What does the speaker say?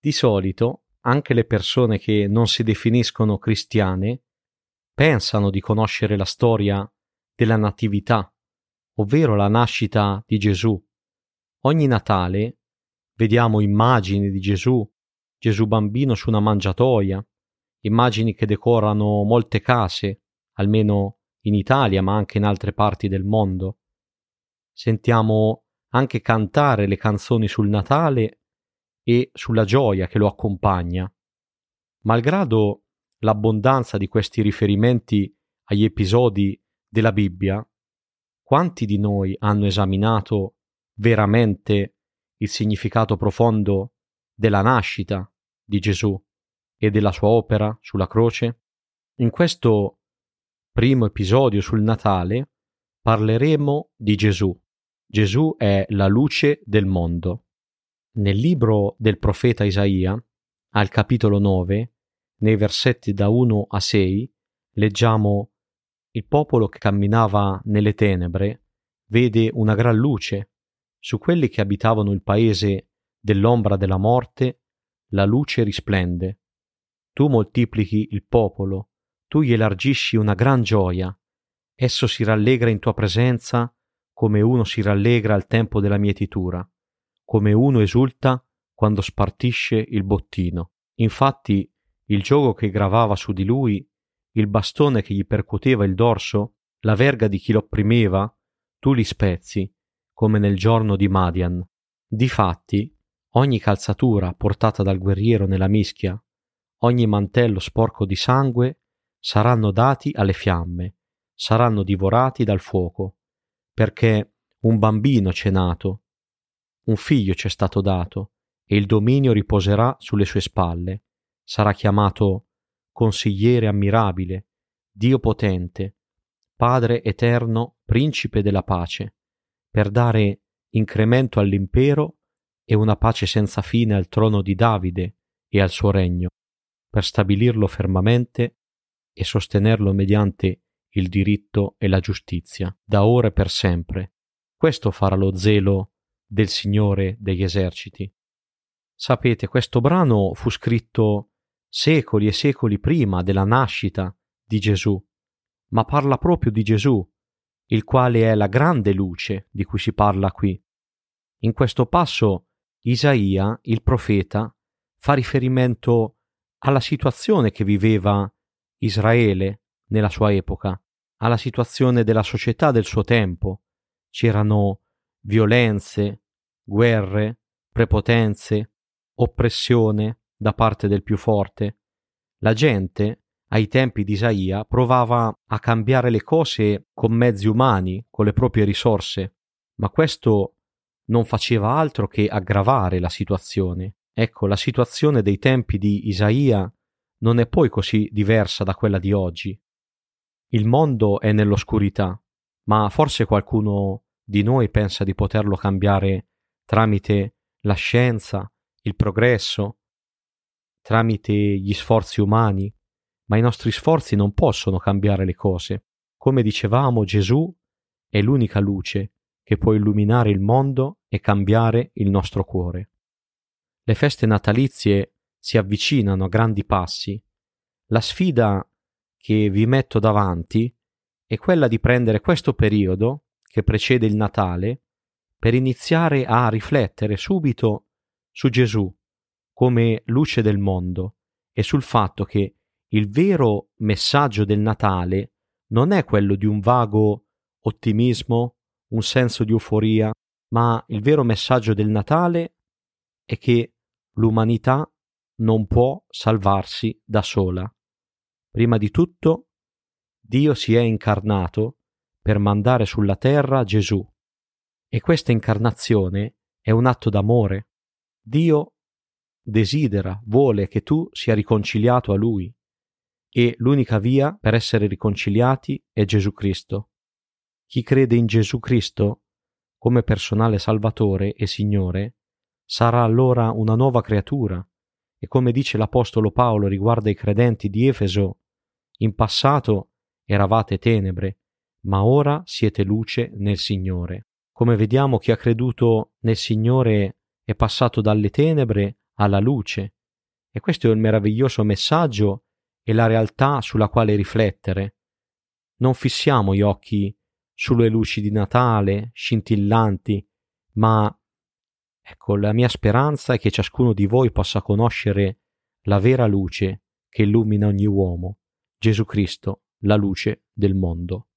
Di solito anche le persone che non si definiscono cristiane pensano di conoscere la storia della Natività, ovvero la nascita di Gesù. Ogni Natale vediamo immagini di Gesù, Gesù bambino su una mangiatoia, immagini che decorano molte case, almeno in Italia ma anche in altre parti del mondo. Sentiamo anche cantare le canzoni sul Natale e sulla gioia che lo accompagna. Malgrado l'abbondanza di questi riferimenti agli episodi della Bibbia, quanti di noi hanno esaminato veramente il significato profondo della nascita di Gesù e della sua opera sulla croce? In questo primo episodio sul Natale parleremo di Gesù. Gesù è la luce del mondo. Nel libro del profeta Isaia, al capitolo 9, nei versetti da 1 a 6, leggiamo Il popolo che camminava nelle tenebre vede una gran luce. Su quelli che abitavano il paese dell'ombra della morte, la luce risplende. Tu moltiplichi il popolo, tu gli elargisci una gran gioia. Esso si rallegra in tua presenza come uno si rallegra al tempo della mietitura, come uno esulta quando spartisce il bottino. Infatti il gioco che gravava su di lui, il bastone che gli percuoteva il dorso, la verga di chi lo opprimeva, tu li spezzi, come nel giorno di Madian. Difatti, ogni calzatura portata dal guerriero nella mischia, ogni mantello sporco di sangue, saranno dati alle fiamme, saranno divorati dal fuoco, perché un bambino c'è nato, un figlio c'è stato dato, e il dominio riposerà sulle sue spalle sarà chiamato consigliere ammirabile, Dio potente, Padre eterno, principe della pace, per dare incremento all'impero e una pace senza fine al trono di Davide e al suo regno, per stabilirlo fermamente e sostenerlo mediante il diritto e la giustizia, da ora e per sempre. Questo farà lo zelo del Signore degli eserciti. Sapete, questo brano fu scritto secoli e secoli prima della nascita di Gesù, ma parla proprio di Gesù, il quale è la grande luce di cui si parla qui. In questo passo Isaia, il profeta, fa riferimento alla situazione che viveva Israele nella sua epoca, alla situazione della società del suo tempo. C'erano violenze, guerre, prepotenze, oppressione, da parte del più forte. La gente, ai tempi di Isaia, provava a cambiare le cose con mezzi umani, con le proprie risorse, ma questo non faceva altro che aggravare la situazione. Ecco, la situazione dei tempi di Isaia non è poi così diversa da quella di oggi. Il mondo è nell'oscurità, ma forse qualcuno di noi pensa di poterlo cambiare tramite la scienza, il progresso, tramite gli sforzi umani, ma i nostri sforzi non possono cambiare le cose. Come dicevamo, Gesù è l'unica luce che può illuminare il mondo e cambiare il nostro cuore. Le feste natalizie si avvicinano a grandi passi. La sfida che vi metto davanti è quella di prendere questo periodo che precede il Natale per iniziare a riflettere subito su Gesù come luce del mondo e sul fatto che il vero messaggio del Natale non è quello di un vago ottimismo, un senso di euforia, ma il vero messaggio del Natale è che l'umanità non può salvarsi da sola. Prima di tutto, Dio si è incarnato per mandare sulla terra Gesù. E questa incarnazione è un atto d'amore. Dio desidera, vuole che tu sia riconciliato a Lui e l'unica via per essere riconciliati è Gesù Cristo. Chi crede in Gesù Cristo come personale Salvatore e Signore sarà allora una nuova creatura e come dice l'Apostolo Paolo riguardo ai credenti di Efeso, in passato eravate tenebre, ma ora siete luce nel Signore. Come vediamo chi ha creduto nel Signore è passato dalle tenebre alla luce. E questo è il meraviglioso messaggio e la realtà sulla quale riflettere. Non fissiamo gli occhi sulle luci di Natale, scintillanti, ma ecco, la mia speranza è che ciascuno di voi possa conoscere la vera luce che illumina ogni uomo, Gesù Cristo, la luce del mondo.